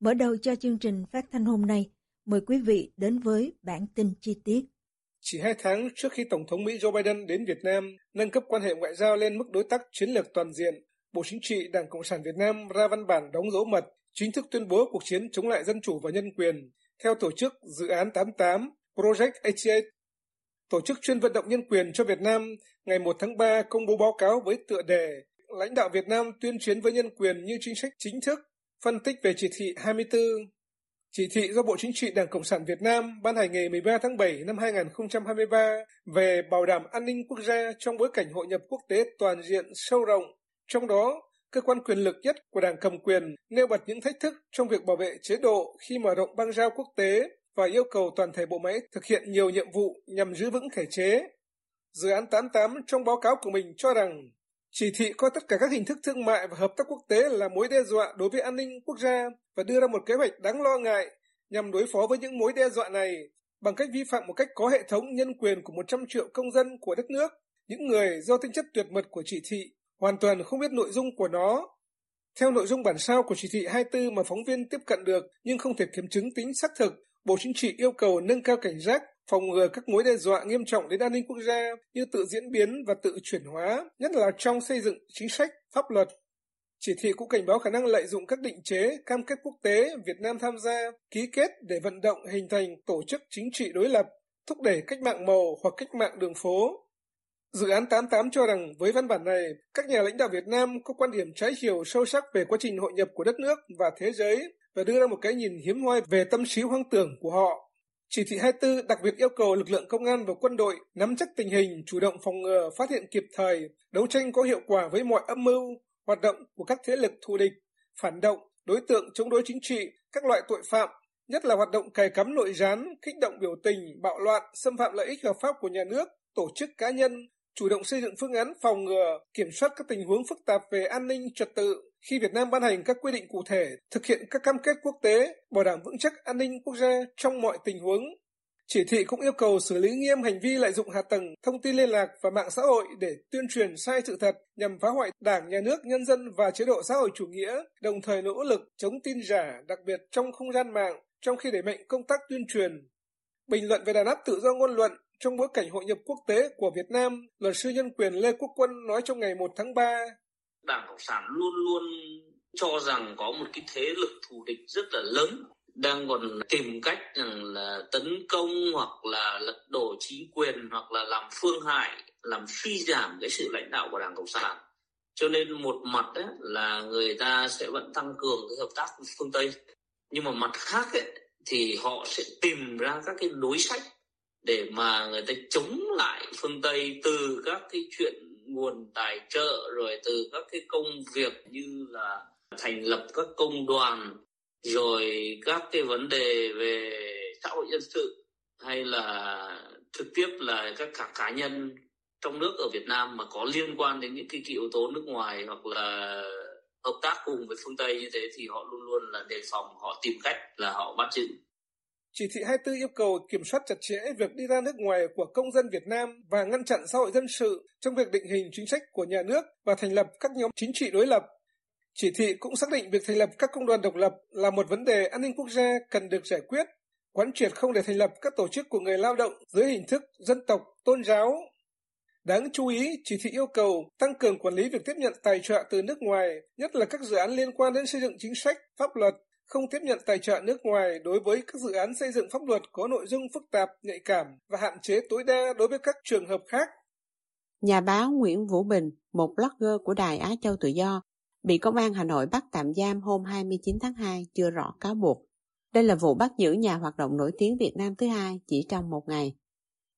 Mở đầu cho chương trình phát thanh hôm nay, mời quý vị đến với bản tin chi tiết. Chỉ hai tháng trước khi Tổng thống Mỹ Joe Biden đến Việt Nam nâng cấp quan hệ ngoại giao lên mức đối tác chiến lược toàn diện, Bộ Chính trị Đảng Cộng sản Việt Nam ra văn bản đóng dấu mật chính thức tuyên bố cuộc chiến chống lại dân chủ và nhân quyền theo tổ chức Dự án 88 Project 88. Tổ chức chuyên vận động nhân quyền cho Việt Nam ngày 1 tháng 3 công bố báo cáo với tựa đề Lãnh đạo Việt Nam tuyên chiến với nhân quyền như chính sách chính thức Phân tích về chỉ thị 24 Chỉ thị do Bộ Chính trị Đảng Cộng sản Việt Nam ban hành ngày 13 tháng 7 năm 2023 về bảo đảm an ninh quốc gia trong bối cảnh hội nhập quốc tế toàn diện sâu rộng. Trong đó, cơ quan quyền lực nhất của Đảng cầm quyền nêu bật những thách thức trong việc bảo vệ chế độ khi mở rộng băng giao quốc tế và yêu cầu toàn thể bộ máy thực hiện nhiều nhiệm vụ nhằm giữ vững thể chế. Dự án 88 trong báo cáo của mình cho rằng chỉ thị coi tất cả các hình thức thương mại và hợp tác quốc tế là mối đe dọa đối với an ninh quốc gia và đưa ra một kế hoạch đáng lo ngại nhằm đối phó với những mối đe dọa này bằng cách vi phạm một cách có hệ thống nhân quyền của 100 triệu công dân của đất nước, những người do tính chất tuyệt mật của chỉ thị hoàn toàn không biết nội dung của nó. Theo nội dung bản sao của chỉ thị 24 mà phóng viên tiếp cận được nhưng không thể kiểm chứng tính xác thực, Bộ Chính trị yêu cầu nâng cao cảnh giác phòng ngừa các mối đe dọa nghiêm trọng đến an ninh quốc gia như tự diễn biến và tự chuyển hóa, nhất là trong xây dựng chính sách, pháp luật. Chỉ thị cũng cảnh báo khả năng lợi dụng các định chế, cam kết quốc tế Việt Nam tham gia, ký kết để vận động hình thành tổ chức chính trị đối lập, thúc đẩy cách mạng màu hoặc cách mạng đường phố. Dự án 88 cho rằng với văn bản này, các nhà lãnh đạo Việt Nam có quan điểm trái chiều sâu sắc về quá trình hội nhập của đất nước và thế giới và đưa ra một cái nhìn hiếm hoi về tâm trí hoang tưởng của họ chỉ thị 24 đặc biệt yêu cầu lực lượng công an và quân đội nắm chắc tình hình, chủ động phòng ngừa, phát hiện kịp thời, đấu tranh có hiệu quả với mọi âm mưu, hoạt động của các thế lực thù địch, phản động, đối tượng chống đối chính trị, các loại tội phạm, nhất là hoạt động cài cắm nội gián, kích động biểu tình, bạo loạn, xâm phạm lợi ích hợp pháp của nhà nước, tổ chức cá nhân, chủ động xây dựng phương án phòng ngừa, kiểm soát các tình huống phức tạp về an ninh trật tự, khi Việt Nam ban hành các quy định cụ thể, thực hiện các cam kết quốc tế, bảo đảm vững chắc an ninh quốc gia trong mọi tình huống. Chỉ thị cũng yêu cầu xử lý nghiêm hành vi lợi dụng hạ tầng, thông tin liên lạc và mạng xã hội để tuyên truyền sai sự thật nhằm phá hoại Đảng, Nhà nước, nhân dân và chế độ xã hội chủ nghĩa, đồng thời nỗ lực chống tin giả, đặc biệt trong không gian mạng, trong khi đẩy mạnh công tác tuyên truyền. Bình luận về đàn áp tự do ngôn luận trong bối cảnh hội nhập quốc tế của Việt Nam, luật sư nhân quyền Lê Quốc Quân nói trong ngày 1 tháng 3, Đảng Cộng sản luôn luôn cho rằng có một cái thế lực thù địch rất là lớn đang còn tìm cách rằng là tấn công hoặc là lật đổ chính quyền hoặc là làm phương hại làm suy giảm cái sự lãnh đạo của đảng cộng sản. Cho nên một mặt ấy, là người ta sẽ vẫn tăng cường cái hợp tác với phương tây. Nhưng mà mặt khác ấy, thì họ sẽ tìm ra các cái đối sách để mà người ta chống lại phương tây từ các cái chuyện nguồn tài trợ rồi từ các cái công việc như là thành lập các công đoàn rồi các cái vấn đề về xã hội dân sự hay là trực tiếp là các cả cá nhân trong nước ở Việt Nam mà có liên quan đến những cái, cái yếu tố nước ngoài hoặc là hợp tác cùng với phương Tây như thế thì họ luôn luôn là đề phòng họ tìm cách là họ bắt giữ chỉ thị 24 yêu cầu kiểm soát chặt chẽ việc đi ra nước ngoài của công dân Việt Nam và ngăn chặn xã hội dân sự trong việc định hình chính sách của nhà nước và thành lập các nhóm chính trị đối lập. Chỉ thị cũng xác định việc thành lập các công đoàn độc lập là một vấn đề an ninh quốc gia cần được giải quyết, quán triệt không để thành lập các tổ chức của người lao động dưới hình thức dân tộc, tôn giáo. Đáng chú ý, chỉ thị yêu cầu tăng cường quản lý việc tiếp nhận tài trợ từ nước ngoài, nhất là các dự án liên quan đến xây dựng chính sách, pháp luật, không tiếp nhận tài trợ nước ngoài đối với các dự án xây dựng pháp luật có nội dung phức tạp, nhạy cảm và hạn chế tối đa đối với các trường hợp khác. Nhà báo Nguyễn Vũ Bình, một blogger của Đài Á Châu Tự Do, bị Công an Hà Nội bắt tạm giam hôm 29 tháng 2 chưa rõ cáo buộc. Đây là vụ bắt giữ nhà hoạt động nổi tiếng Việt Nam thứ hai chỉ trong một ngày.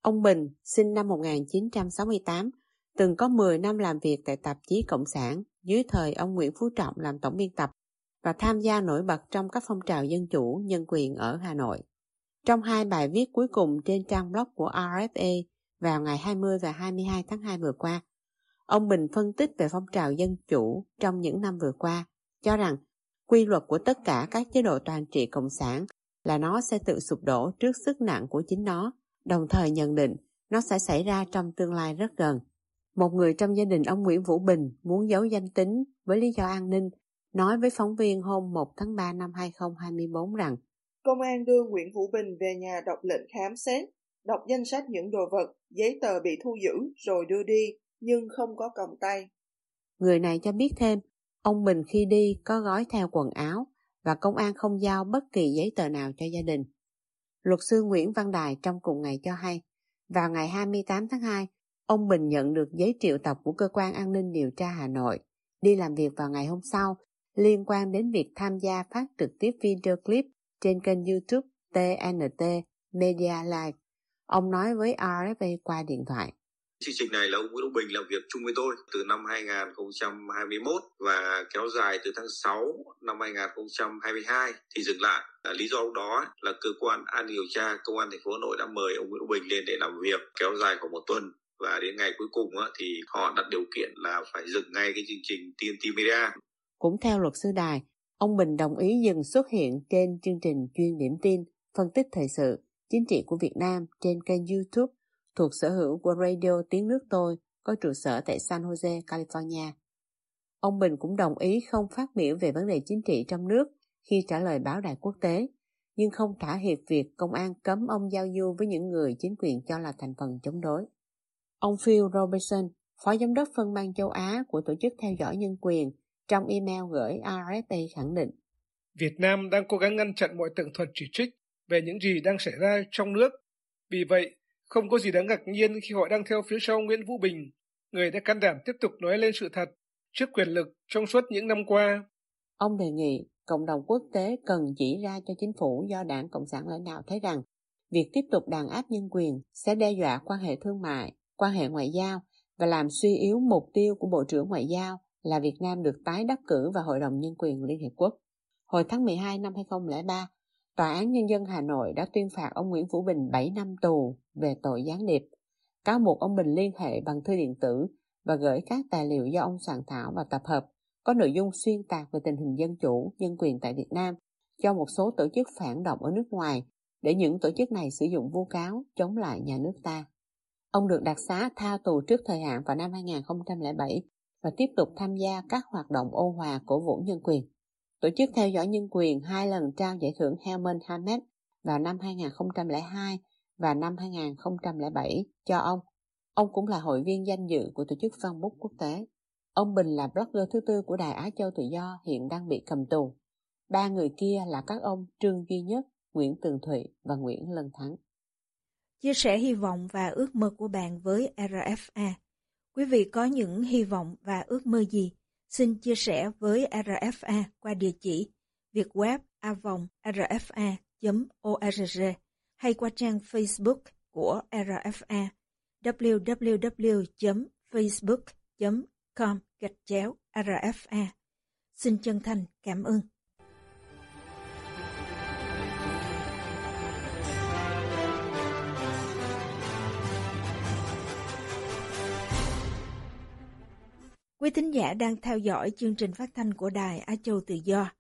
Ông Bình, sinh năm 1968, từng có 10 năm làm việc tại tạp chí Cộng sản dưới thời ông Nguyễn Phú Trọng làm tổng biên tập và tham gia nổi bật trong các phong trào dân chủ, nhân quyền ở Hà Nội. Trong hai bài viết cuối cùng trên trang blog của RFA vào ngày 20 và 22 tháng 2 vừa qua, ông Bình phân tích về phong trào dân chủ trong những năm vừa qua, cho rằng quy luật của tất cả các chế độ toàn trị cộng sản là nó sẽ tự sụp đổ trước sức nặng của chính nó, đồng thời nhận định nó sẽ xảy ra trong tương lai rất gần. Một người trong gia đình ông Nguyễn Vũ Bình muốn giấu danh tính với lý do an ninh nói với phóng viên hôm 1 tháng 3 năm 2024 rằng Công an đưa Nguyễn Vũ Bình về nhà đọc lệnh khám xét, đọc danh sách những đồ vật, giấy tờ bị thu giữ rồi đưa đi, nhưng không có còng tay. Người này cho biết thêm, ông Bình khi đi có gói theo quần áo và công an không giao bất kỳ giấy tờ nào cho gia đình. Luật sư Nguyễn Văn Đài trong cùng ngày cho hay, vào ngày 28 tháng 2, ông Bình nhận được giấy triệu tập của Cơ quan An ninh Điều tra Hà Nội, đi làm việc vào ngày hôm sau liên quan đến việc tham gia phát trực tiếp video clip trên kênh YouTube TNT Media Live. Ông nói với RFA qua điện thoại. Chương trình này là ông Nguyễn Đức Bình làm việc chung với tôi từ năm 2021 và kéo dài từ tháng 6 năm 2022 thì dừng lại. À, lý do đó là cơ quan an điều tra công an thành phố Hà Nội đã mời ông Nguyễn Đức Bình lên để làm việc kéo dài khoảng một tuần và đến ngày cuối cùng thì họ đặt điều kiện là phải dừng ngay cái chương trình TNT Media. Cũng theo luật sư Đài, ông Bình đồng ý dừng xuất hiện trên chương trình chuyên điểm tin, phân tích thời sự, chính trị của Việt Nam trên kênh YouTube thuộc sở hữu của Radio Tiếng Nước Tôi có trụ sở tại San Jose, California. Ông Bình cũng đồng ý không phát biểu về vấn đề chính trị trong nước khi trả lời báo đài quốc tế, nhưng không thả hiệp việc công an cấm ông giao du với những người chính quyền cho là thành phần chống đối. Ông Phil Robertson, Phó Giám đốc phân ban châu Á của Tổ chức Theo dõi Nhân quyền, trong email gửi RFA khẳng định Việt Nam đang cố gắng ngăn chặn mọi tường thuật chỉ trích về những gì đang xảy ra trong nước. Vì vậy, không có gì đáng ngạc nhiên khi họ đang theo phía sau Nguyễn Vũ Bình, người đã can đảm tiếp tục nói lên sự thật trước quyền lực trong suốt những năm qua. Ông đề nghị cộng đồng quốc tế cần chỉ ra cho chính phủ do đảng Cộng sản lãnh đạo thấy rằng việc tiếp tục đàn áp nhân quyền sẽ đe dọa quan hệ thương mại, quan hệ ngoại giao và làm suy yếu mục tiêu của Bộ trưởng Ngoại giao là Việt Nam được tái đắc cử vào Hội đồng Nhân quyền Liên Hiệp Quốc. Hồi tháng 12 năm 2003, Tòa án Nhân dân Hà Nội đã tuyên phạt ông Nguyễn Vũ Bình 7 năm tù về tội gián điệp. Cáo buộc ông Bình liên hệ bằng thư điện tử và gửi các tài liệu do ông soạn thảo và tập hợp có nội dung xuyên tạc về tình hình dân chủ, nhân quyền tại Việt Nam cho một số tổ chức phản động ở nước ngoài để những tổ chức này sử dụng vu cáo chống lại nhà nước ta. Ông được đặc xá tha tù trước thời hạn vào năm 2007 và tiếp tục tham gia các hoạt động ô hòa cổ vũ nhân quyền. Tổ chức theo dõi nhân quyền hai lần trao giải thưởng Helmut Hamed vào năm 2002 và năm 2007 cho ông. Ông cũng là hội viên danh dự của tổ chức văn bút quốc tế. Ông Bình là blogger thứ tư của Đài Á Châu Tự Do hiện đang bị cầm tù. Ba người kia là các ông Trương Duy Nhất, Nguyễn Tường Thụy và Nguyễn Lân Thắng. Chia sẻ hy vọng và ước mơ của bạn với RFA. Quý vị có những hy vọng và ước mơ gì? Xin chia sẻ với RFA qua địa chỉ việt web avongrfa.org hay qua trang Facebook của RFA www.facebook.com gạch chéo RFA. Xin chân thành cảm ơn. Quý thính giả đang theo dõi chương trình phát thanh của Đài Á Châu Tự Do.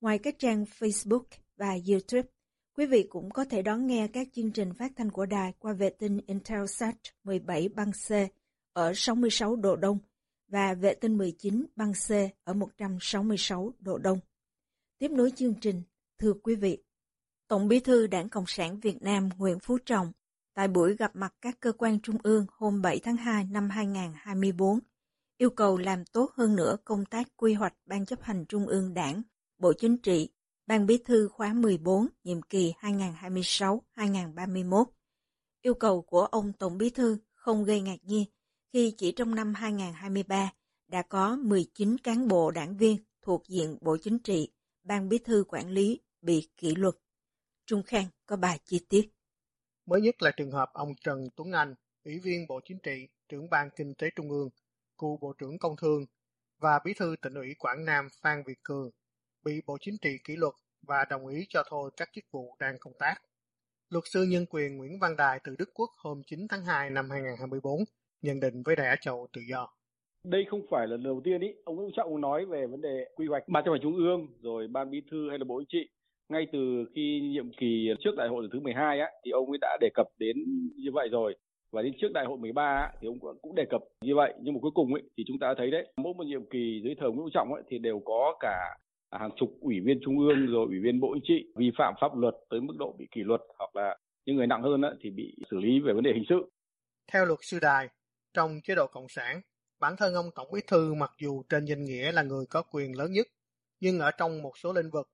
Ngoài các trang Facebook và YouTube, quý vị cũng có thể đón nghe các chương trình phát thanh của đài qua vệ tinh Intelsat 17 băng C ở 66 độ Đông và vệ tinh 19 băng C ở 166 độ Đông. Tiếp nối chương trình, thưa quý vị, Tổng bí thư Đảng Cộng sản Việt Nam Nguyễn Phú Trọng tại buổi gặp mặt các cơ quan trung ương hôm 7 tháng 2 năm 2024, yêu cầu làm tốt hơn nữa công tác quy hoạch Ban chấp hành Trung ương Đảng, Bộ Chính trị, Ban Bí thư khóa 14, nhiệm kỳ 2026-2031. Yêu cầu của ông Tổng Bí thư không gây ngạc nhiên khi chỉ trong năm 2023 đã có 19 cán bộ đảng viên thuộc diện Bộ Chính trị, Ban Bí thư quản lý bị kỷ luật. Trung Khang có bài chi tiết. Mới nhất là trường hợp ông Trần Tuấn Anh, Ủy viên Bộ Chính trị, trưởng Ban Kinh tế Trung ương, cựu Bộ trưởng Công Thương và Bí thư tỉnh ủy Quảng Nam Phan Việt Cường bị Bộ Chính trị kỷ luật và đồng ý cho thôi các chức vụ đang công tác. Luật sư nhân quyền Nguyễn Văn Đài từ Đức Quốc hôm 9 tháng 2 năm 2024 nhận định với Đài Á Châu Tự Do. Đây không phải là lần đầu tiên ý, ông Nguyễn Trọng nói về vấn đề quy hoạch ban chấp hành trung ương rồi ban bí thư hay là bộ chính trị. Ngay từ khi nhiệm kỳ trước đại hội lần thứ 12 á, thì ông ấy đã đề cập đến như vậy rồi. Và đến trước đại hội 13 á, thì ông cũng đề cập như vậy. Nhưng mà cuối cùng ấy, thì chúng ta thấy đấy, mỗi một nhiệm kỳ dưới thời Nguyễn Trọng ấy, thì đều có cả hàng chục ủy viên trung ương rồi ủy viên bộ chính trị vi phạm pháp luật tới mức độ bị kỷ luật hoặc là những người nặng hơn thì bị xử lý về vấn đề hình sự. Theo luật sư Đài, trong chế độ cộng sản, bản thân ông tổng bí thư mặc dù trên danh nghĩa là người có quyền lớn nhất, nhưng ở trong một số lĩnh vực,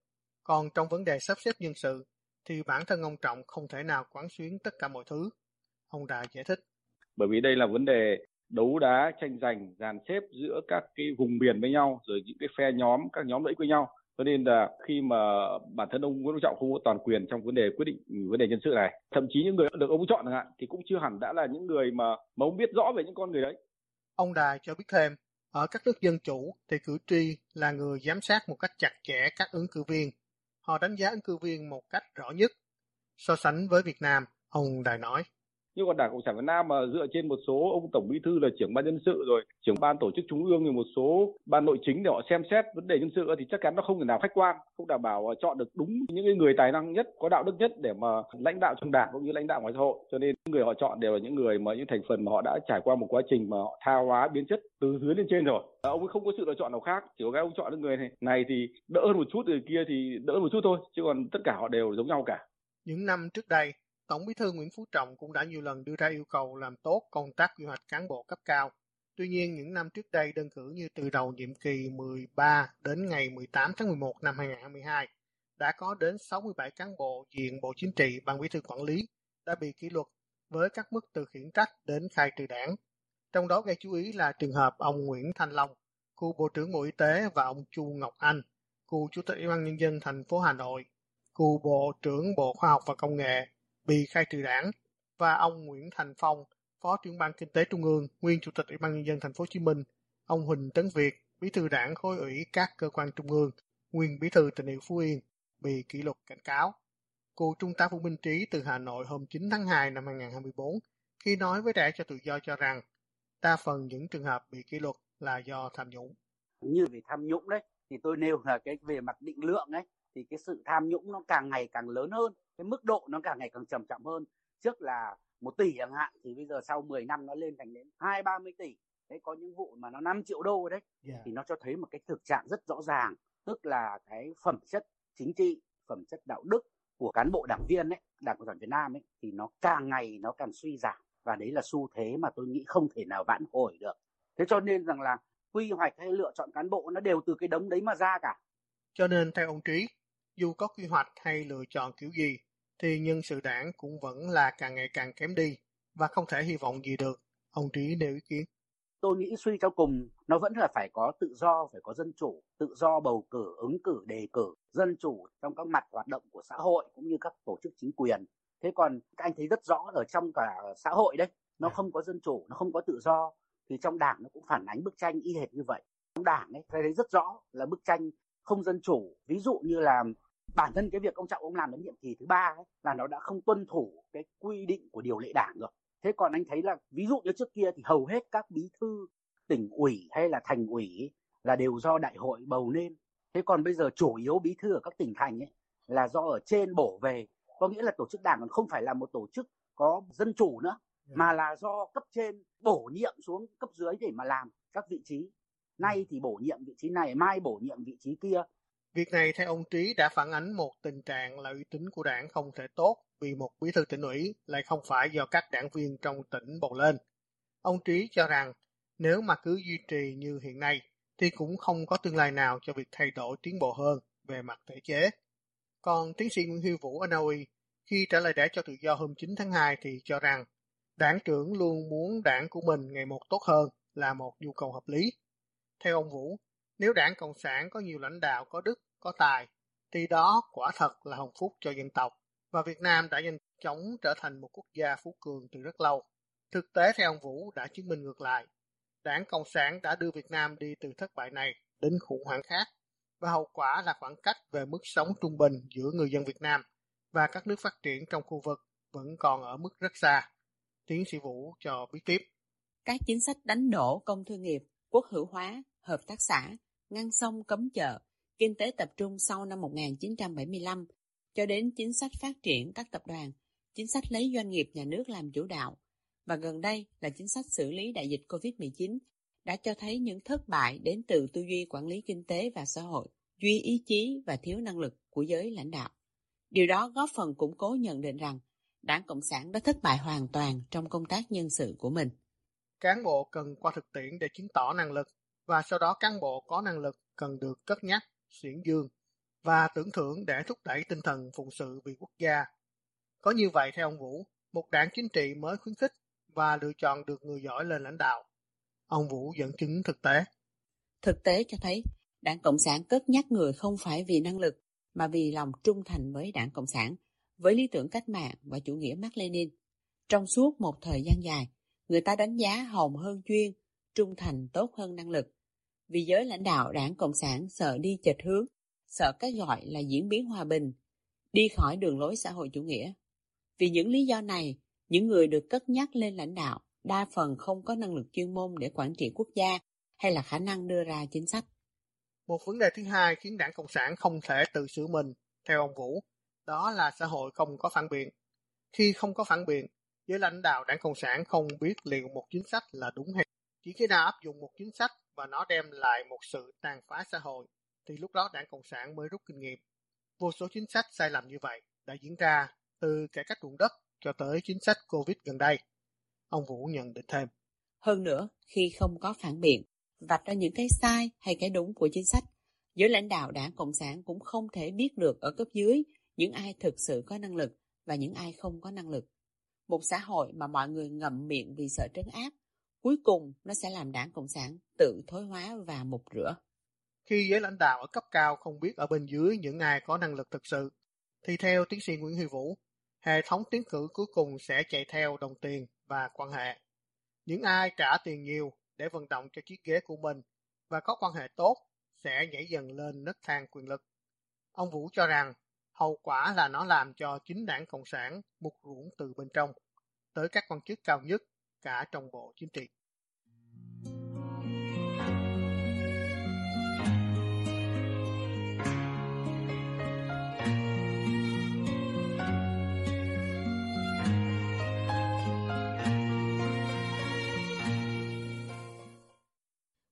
còn trong vấn đề sắp xếp nhân sự thì bản thân ông Trọng không thể nào quán xuyến tất cả mọi thứ. Ông Đài giải thích. Bởi vì đây là vấn đề đấu đá tranh giành dàn xếp giữa các cái vùng miền với nhau rồi những cái phe nhóm các nhóm lợi ích với nhau. Cho nên là khi mà bản thân ông Nguyễn Phú Trọng không có toàn quyền trong vấn đề quyết định vấn đề nhân sự này thậm chí những người được ông chọn chẳng hạn thì cũng chưa hẳn đã là những người mà mà ông biết rõ về những con người đấy. Ông Đài cho biết thêm ở các nước dân chủ thì cử tri là người giám sát một cách chặt chẽ các ứng cử viên. Họ đánh giá ứng cử viên một cách rõ nhất. So sánh với Việt Nam ông Đài nói nhưng còn đảng cộng sản việt nam mà dựa trên một số ông tổng bí thư là trưởng ban nhân sự rồi, trưởng ban tổ chức trung ương rồi một số ban nội chính để họ xem xét vấn đề nhân sự thì chắc chắn nó không thể nào khách quan, không đảm bảo ờ, chọn được đúng những người tài năng nhất, có đạo đức nhất để mà lãnh đạo trong đảng cũng như lãnh đạo ngoài xã hội. Cho nên những người họ chọn đều là những người mà những thành phần mà họ đã trải qua một quá trình mà họ tha hóa biến chất từ dưới lên trên rồi. Ông ấy không có sự lựa chọn nào khác, chỉ có cái ông chọn được người này. Này thì đỡ hơn một chút, người kia thì đỡ hơn một chút thôi, chứ còn tất cả họ đều giống nhau cả. Những năm trước đây Tổng bí thư Nguyễn Phú Trọng cũng đã nhiều lần đưa ra yêu cầu làm tốt công tác quy hoạch cán bộ cấp cao. Tuy nhiên, những năm trước đây đơn cử như từ đầu nhiệm kỳ 13 đến ngày 18 tháng 11 năm 2022, đã có đến 67 cán bộ diện Bộ Chính trị, Ban bí thư quản lý đã bị kỷ luật với các mức từ khiển trách đến khai trừ đảng. Trong đó gây chú ý là trường hợp ông Nguyễn Thanh Long, cựu Bộ trưởng Bộ Y tế và ông Chu Ngọc Anh, cựu Chủ tịch Ủy ban Nhân dân thành phố Hà Nội, cựu Bộ trưởng Bộ Khoa học và Công nghệ bị khai trừ đảng và ông Nguyễn Thành Phong, Phó trưởng ban kinh tế Trung ương, nguyên Chủ tịch Ủy ban nhân dân thành phố Hồ Chí Minh, ông Huỳnh Tấn Việt, Bí thư Đảng khối ủy các cơ quan trung ương, nguyên Bí thư tỉnh ủy Phú Yên bị kỷ luật cảnh cáo. Cụ Trung tá Vũ Minh Trí từ Hà Nội hôm 9 tháng 2 năm 2024 khi nói với Đảng cho tự do cho rằng đa phần những trường hợp bị kỷ luật là do tham nhũng. Như về tham nhũng đấy thì tôi nêu là cái về mặt định lượng ấy thì cái sự tham nhũng nó càng ngày càng lớn hơn cái mức độ nó càng ngày càng trầm trọng hơn. Trước là một tỷ chẳng hạn thì bây giờ sau 10 năm nó lên thành đến hai ba mươi tỷ. Đấy có những vụ mà nó 5 triệu đô đấy yeah. thì nó cho thấy một cái thực trạng rất rõ ràng. Tức là cái phẩm chất chính trị phẩm chất đạo đức của cán bộ đảng viên ấy đảng cộng sản việt nam ấy thì nó càng ngày nó càng suy giảm. Và đấy là xu thế mà tôi nghĩ không thể nào vãn hồi được. Thế cho nên rằng là quy hoạch hay lựa chọn cán bộ nó đều từ cái đống đấy mà ra cả. Cho nên theo ông trí dù có quy hoạch hay lựa chọn kiểu gì thì nhân sự đảng cũng vẫn là càng ngày càng kém đi và không thể hy vọng gì được. Ông Trí nêu ý kiến. Tôi nghĩ suy cho cùng nó vẫn là phải có tự do, phải có dân chủ, tự do bầu cử, ứng cử, đề cử, dân chủ trong các mặt hoạt động của xã hội cũng như các tổ chức chính quyền. Thế còn các anh thấy rất rõ ở trong cả xã hội đấy, nó không có dân chủ, nó không có tự do thì trong đảng nó cũng phản ánh bức tranh y hệt như vậy. Trong đảng ấy thấy rất rõ là bức tranh không dân chủ, ví dụ như là bản thân cái việc ông trọng ông làm đến nhiệm kỳ thứ ba ấy, là nó đã không tuân thủ cái quy định của điều lệ đảng rồi. Thế còn anh thấy là ví dụ như trước kia thì hầu hết các bí thư tỉnh ủy hay là thành ủy là đều do đại hội bầu lên. Thế còn bây giờ chủ yếu bí thư ở các tỉnh thành ấy là do ở trên bổ về. Có nghĩa là tổ chức đảng còn không phải là một tổ chức có dân chủ nữa mà là do cấp trên bổ nhiệm xuống cấp dưới để mà làm các vị trí. Nay thì bổ nhiệm vị trí này mai bổ nhiệm vị trí kia Việc này theo ông Trí đã phản ánh một tình trạng là uy tín của đảng không thể tốt vì một bí thư tỉnh ủy lại không phải do các đảng viên trong tỉnh bầu lên. Ông Trí cho rằng nếu mà cứ duy trì như hiện nay thì cũng không có tương lai nào cho việc thay đổi tiến bộ hơn về mặt thể chế. Còn tiến sĩ Nguyễn Huy Vũ ở Na Uy khi trả lời đảng cho tự do hôm 9 tháng 2 thì cho rằng đảng trưởng luôn muốn đảng của mình ngày một tốt hơn là một nhu cầu hợp lý. Theo ông Vũ, nếu đảng Cộng sản có nhiều lãnh đạo có đức, có tài, thì đó quả thật là hồng phúc cho dân tộc, và Việt Nam đã nhanh chóng trở thành một quốc gia phú cường từ rất lâu. Thực tế theo ông Vũ đã chứng minh ngược lại. Đảng Cộng sản đã đưa Việt Nam đi từ thất bại này đến khủng hoảng khác, và hậu quả là khoảng cách về mức sống trung bình giữa người dân Việt Nam và các nước phát triển trong khu vực vẫn còn ở mức rất xa. Tiến sĩ Vũ cho biết tiếp. Các chính sách đánh đổ công thương nghiệp, quốc hữu hóa, hợp tác xã, ngăn sông cấm chợ, kinh tế tập trung sau năm 1975, cho đến chính sách phát triển các tập đoàn, chính sách lấy doanh nghiệp nhà nước làm chủ đạo, và gần đây là chính sách xử lý đại dịch COVID-19 đã cho thấy những thất bại đến từ tư duy quản lý kinh tế và xã hội, duy ý chí và thiếu năng lực của giới lãnh đạo. Điều đó góp phần củng cố nhận định rằng Đảng Cộng sản đã thất bại hoàn toàn trong công tác nhân sự của mình. Cán bộ cần qua thực tiễn để chứng tỏ năng lực và sau đó cán bộ có năng lực cần được cất nhắc, xuyển dương và tưởng thưởng để thúc đẩy tinh thần phụng sự vì quốc gia. Có như vậy theo ông Vũ, một đảng chính trị mới khuyến khích và lựa chọn được người giỏi lên lãnh đạo. Ông Vũ dẫn chứng thực tế. Thực tế cho thấy, đảng Cộng sản cất nhắc người không phải vì năng lực, mà vì lòng trung thành với đảng Cộng sản, với lý tưởng cách mạng và chủ nghĩa Mark Lenin. Trong suốt một thời gian dài, người ta đánh giá hồng hơn chuyên, trung thành tốt hơn năng lực. Vì giới lãnh đạo đảng Cộng sản sợ đi chệch hướng, sợ cái gọi là diễn biến hòa bình, đi khỏi đường lối xã hội chủ nghĩa. Vì những lý do này, những người được cất nhắc lên lãnh đạo đa phần không có năng lực chuyên môn để quản trị quốc gia hay là khả năng đưa ra chính sách. Một vấn đề thứ hai khiến đảng Cộng sản không thể tự sửa mình, theo ông Vũ, đó là xã hội không có phản biện. Khi không có phản biện, giới lãnh đạo đảng Cộng sản không biết liệu một chính sách là đúng hay chỉ khi nào áp dụng một chính sách và nó đem lại một sự tàn phá xã hội, thì lúc đó đảng Cộng sản mới rút kinh nghiệm. Vô số chính sách sai lầm như vậy đã diễn ra từ cải cách ruộng đất cho tới chính sách Covid gần đây. Ông Vũ nhận định thêm. Hơn nữa, khi không có phản biện, vạch ra những cái sai hay cái đúng của chính sách, giới lãnh đạo đảng Cộng sản cũng không thể biết được ở cấp dưới những ai thực sự có năng lực và những ai không có năng lực. Một xã hội mà mọi người ngậm miệng vì sợ trấn áp, cuối cùng nó sẽ làm đảng Cộng sản tự thối hóa và mục rửa. Khi giới lãnh đạo ở cấp cao không biết ở bên dưới những ai có năng lực thực sự, thì theo tiến sĩ Nguyễn Huy Vũ, hệ thống tiến cử cuối cùng sẽ chạy theo đồng tiền và quan hệ. Những ai trả tiền nhiều để vận động cho chiếc ghế của mình và có quan hệ tốt sẽ nhảy dần lên nấc thang quyền lực. Ông Vũ cho rằng hậu quả là nó làm cho chính đảng Cộng sản mục ruỗng từ bên trong tới các quan chức cao nhất cả trong bộ chính trị.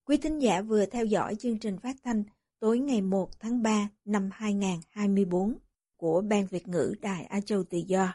Quý thính giả vừa theo dõi chương trình phát thanh tối ngày 1 tháng 3 năm 2024 của Ban Việt ngữ Đài Á Châu Tự Do.